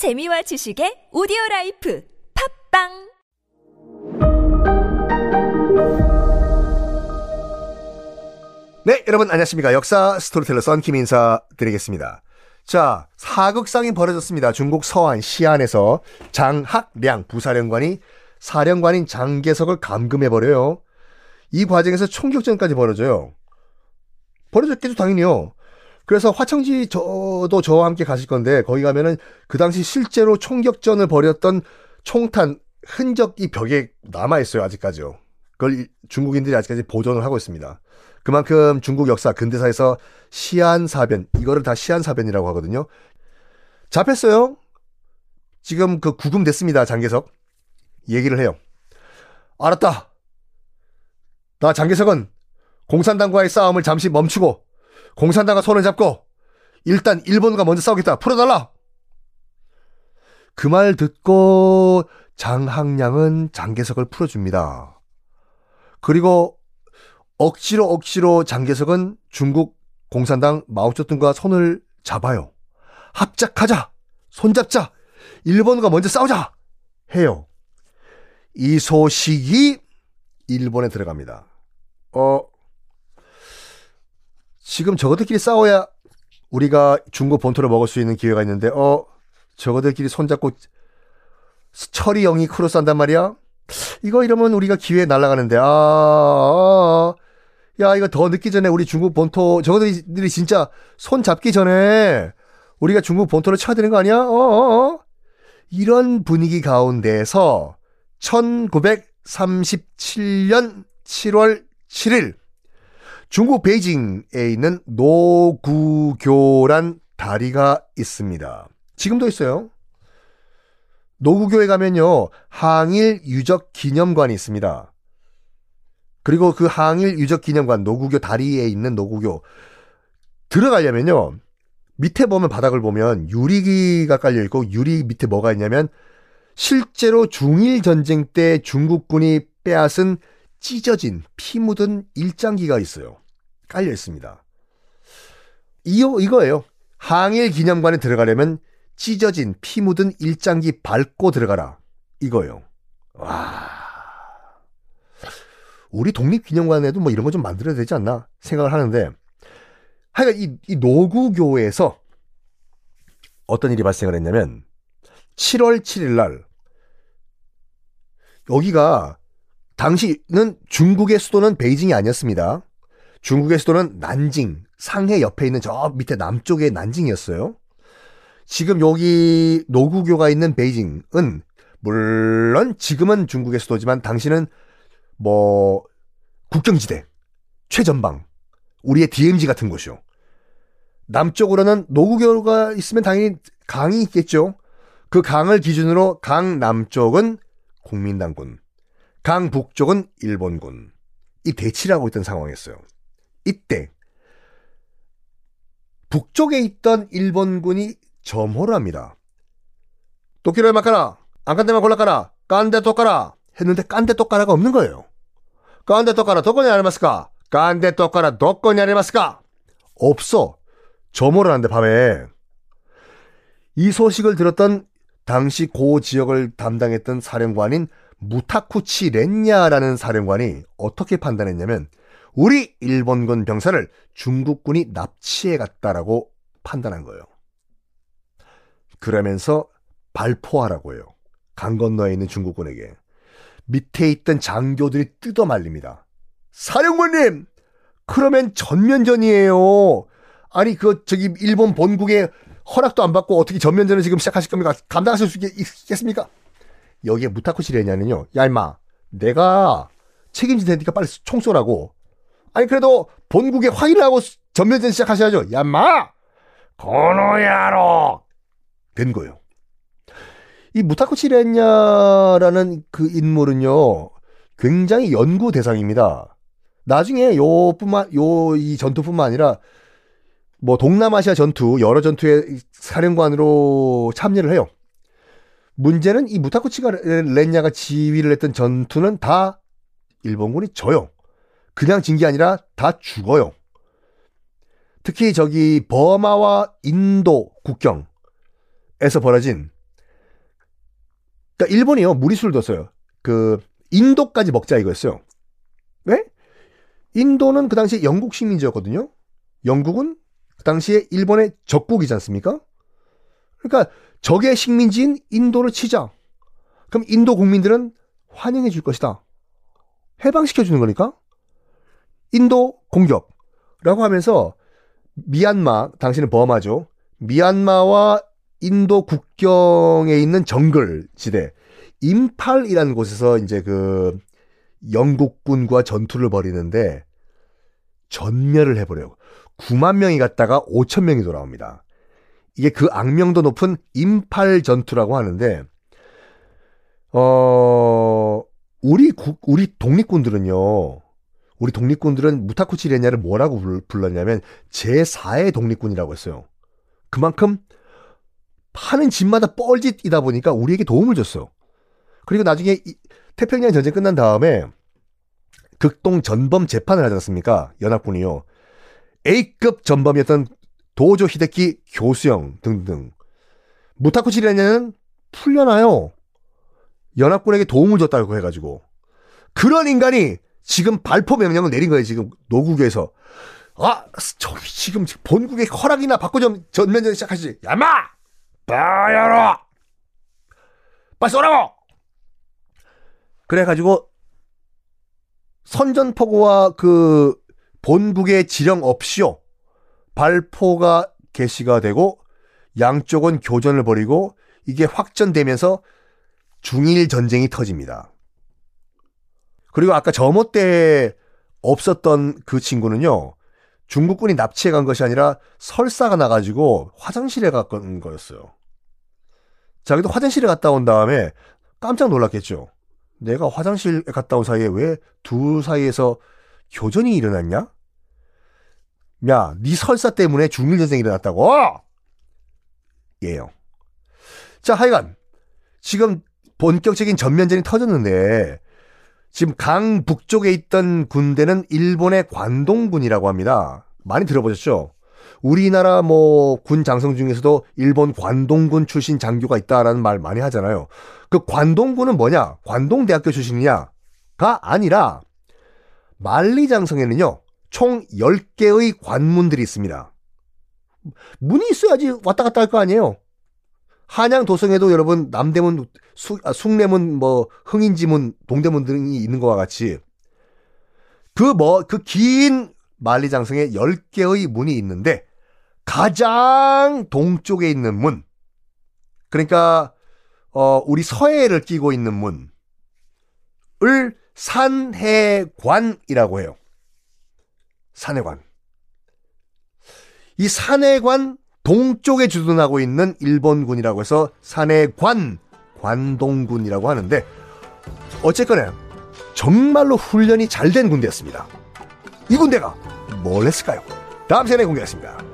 재미와 지식의 오디오 라이프 팟빵 네, 여러분 안녕하십니까. 역사 스토리텔러 썬킴 인사드리겠습니다. 자, 하극상이 벌어졌습니다. 중국 서안 시안에서 장학량 부사령관이 사령관인 장개석을 감금해 버려요. 이 과정에서 총격전까지 벌어져요. 벌어졌겠죠, 당연히요. 그래서 화청지 저도 저와 함께 가실 건데, 거기 가면은 그 당시 실제로 총격전을 벌였던 총탄 흔적이 벽에 남아 있어요, 아직까지요. 그걸 중국인들이 아직까지 보존을 하고 있습니다. 그만큼 중국 역사 근대사에서 시안 사변 이거를 다 시안 사변이라고 하거든요. 잡혔어요. 지금 그 구금됐습니다. 장계석 얘기를 해요. 알았다. 나 장계석은 공산당과의 싸움을 잠시 멈추고 공산당과 손을 잡고 일단 일본과 먼저 싸우겠다. 풀어달라. 그 말 듣고 장항량은 장계석을 풀어줍니다. 그리고 억지로 억지로 장계석은 중국 공산당 마오쩌둥과 손을 잡아요. 합작하자. 손잡자. 일본과 먼저 싸우자. 해요. 이 소식이 일본에 들어갑니다. 어, 지금 저것들끼리 싸워야 우리가 중국 본토를 먹을 수 있는 기회가 있는데, 어, 저것들끼리 손잡고 철이 영이 크로스 한단 말이야? 이거 이러면 우리가 기회 날아가는데, 아, 아, 야, 이거 더 늦기 전에 우리 중국 본토, 저것들이 진짜 손 잡기 전에 우리가 중국 본토를 쳐야 되는 거 아니야? 어, 어, 어. 이런 분위기 가운데서 1937년 7월 7일 중국 베이징에 있는 노구교란 다리가 있습니다. 지금도 있어요. 노구교에 가면요, 항일 유적 기념관이 있습니다. 그리고 그 항일 유적 기념관 노구교 다리에 있는 노구교 들어가려면요, 밑에 보면 바닥을 보면 유리가 깔려 있고 유리 밑에 뭐가 있냐면 실제로 중일 전쟁 때 중국군이 빼앗은 찢어진 피 묻은 일장기가 있어요. 깔려 있습니다. 이 이거예요. 항일 기념관에 들어가려면 찢어진 피 묻은 일장기 밟고 들어가라. 이거예요. 와. 우리 독립기념관에도 뭐 이런 거 좀 만들어야 되지 않나 생각을 하는데 하여간 이, 이 노구교에서 어떤 일이 발생을 했냐면 7월 7일 날 여기가 당시는 중국의 수도는 베이징이 아니었습니다. 중국의 수도는 난징, 상해 옆에 있는 저 밑에 남쪽의 난징이었어요. 지금 여기 노구교가 있는 베이징은 물론 지금은 중국의 수도지만 당시는 뭐 국경지대, 최전방, 우리의 DMZ 같은 곳이요. 남쪽으로는 노구교가 있으면 당연히 강이 있겠죠. 그 강을 기준으로 강 남쪽은 국민당군, 강 북쪽은 일본군. 이 대치를 하고 있던 상황이었어요. 이때 북쪽에 있던 일본군이 점호를 합니다. 도끼를 막가라. 안 깐데만 골라까라. 깐데 똑까라. 했는데 깐데 똑까라가 없는 거예요. 깐데 똑까라 도코니 아리마스까? 깐데 똑까라 도코니 아리마스까? 없어. 점호를 하는데 밤에. 이 소식을 들었던 당시 고 지역을 담당했던 사령관인 무타쿠치 렌냐라는 사령관이 어떻게 판단했냐면 우리 일본군 병사를 중국군이 납치해 갔다라고 판단한 거예요. 그러면서 발포하라고 해요. 강 건너에 있는 중국군에게. 밑에 있던 장교들이 뜯어 말립니다. 사령관님! 그러면 전면전이에요. 아니, 그, 저기, 일본 본국에 허락도 안 받고 어떻게 전면전을 지금 시작하실 겁니까? 감당하실 수 있겠습니까? 여기에 무타쿠시 레냐는요, 야, 임마, 내가 책임질 테니까 빨리 총 쏘라고. 아니, 그래도 본국에 확인을 하고 전면전 시작하셔야죠. 야, 임마! 고노야로! 된 거예요. 이 무타쿠치렌냐라는 그 인물은요, 굉장히 연구 대상입니다. 나중에 요뿐만, 요, 이 전투뿐만 아니라, 뭐, 동남아시아 전투, 여러 전투에 사령관으로 참여를 해요. 문제는 이 무타쿠치가 렌냐가 지휘를 했던 전투는 다 일본군이 져요. 그냥 진 게 아니라 다 죽어요. 특히 저기 버마와 인도 국경에서 벌어진 그러니까 일본이요 무리수를 뒀어요. 그 인도까지 먹자 이거였어요. 왜? 인도는 그 당시에 영국 식민지였거든요. 영국은 그 당시에 일본의 적국이지 않습니까? 그러니까 적의 식민지인 인도를 치자. 그럼 인도 국민들은 환영해 줄 것이다. 해방시켜 주는 거니까. 인도 공격라고 하면서 미얀마, 당신은 버마죠. 미얀마와 인도 국경에 있는 정글 지대, 임팔이라는 곳에서 이제 그 영국군과 전투를 벌이는데 전멸을 해버려요. 9만 명이 갔다가 5천 명이 돌아옵니다. 이게 그 악명도 높은 임팔 전투라고 하는데, 어, 우리 국, 우리 독립군들은요, 우리 독립군들은 무타쿠치 레냐를 뭐라고 불렀냐면 제4의 독립군이라고 했어요. 그만큼 하는 집마다 뻘짓이다 보니까 우리에게 도움을 줬어. 그리고 나중에 태평양 전쟁 끝난 다음에 극동 전범 재판을 하지 않습니까? 연합군이요. A급 전범이었던 도조 히데키 교수형 등등. 무타쿠 치레냐는 풀려나요. 연합군에게 도움을 줬다고 해가지고. 그런 인간이 지금 발포 명령을 내린 거예요, 지금 노국에서. 아, 저 지금 본국의 허락이나 받고 좀 전면전 시작하시지. 야마! 빠야로! 빨리 쏘라고! 그래가지고 선전포고와 그 본국의 지령 없이요. 발포가 개시가 되고 양쪽은 교전을 벌이고 이게 확전되면서 중일 전쟁이 터집니다. 그리고 아까 점호 때 없었던 그 친구는요. 중국군이 납치해 간 것이 아니라 설사가 나가지고 화장실에 갔던 거였어요. 자기도 화장실에 갔다 온 다음에 깜짝 놀랐겠죠. 내가 화장실 에 갔다 온 사이에 왜둘 사이에서 교전이 일어났냐? 야, 네 설사 때문에 중일전쟁이 일어났다고? 예요. 자, 하여간 지금 본격적인 전면전이 터졌는데 지금 강 북쪽에 있던 군대는 일본의 관동군이라고 합니다. 많이 들어보셨죠? 우리나라 뭐 군 장성 중에서도 일본 관동군 출신 장교가 있다라는 말 많이 하잖아요. 그 관동군은 뭐냐? 관동대학교 출신이냐가 아니라 만리 장성에는요. 총 10개의 관문들이 있습니다. 문이 있어야지 왔다 갔다 할 거 아니에요. 한양 도성에도 여러분 남대문, 수, 아, 숭례문, 뭐 흥인지문, 동대문 등이 있는 것과 같이 그 뭐 그 긴 만리장성에 10개의 문이 있는데 가장 동쪽에 있는 문 그러니까 어 우리 서해를 끼고 있는 문을 산해관이라고 해요. 산해관. 이 산해관 동쪽에 주둔하고 있는 일본군이라고 해서 산해관 관동군이라고 하는데 어쨌거나 정말로 훈련이 잘 된 군대였습니다. 이 군대가 뭘 했을까요? 다음 시간에 공개하겠습니다.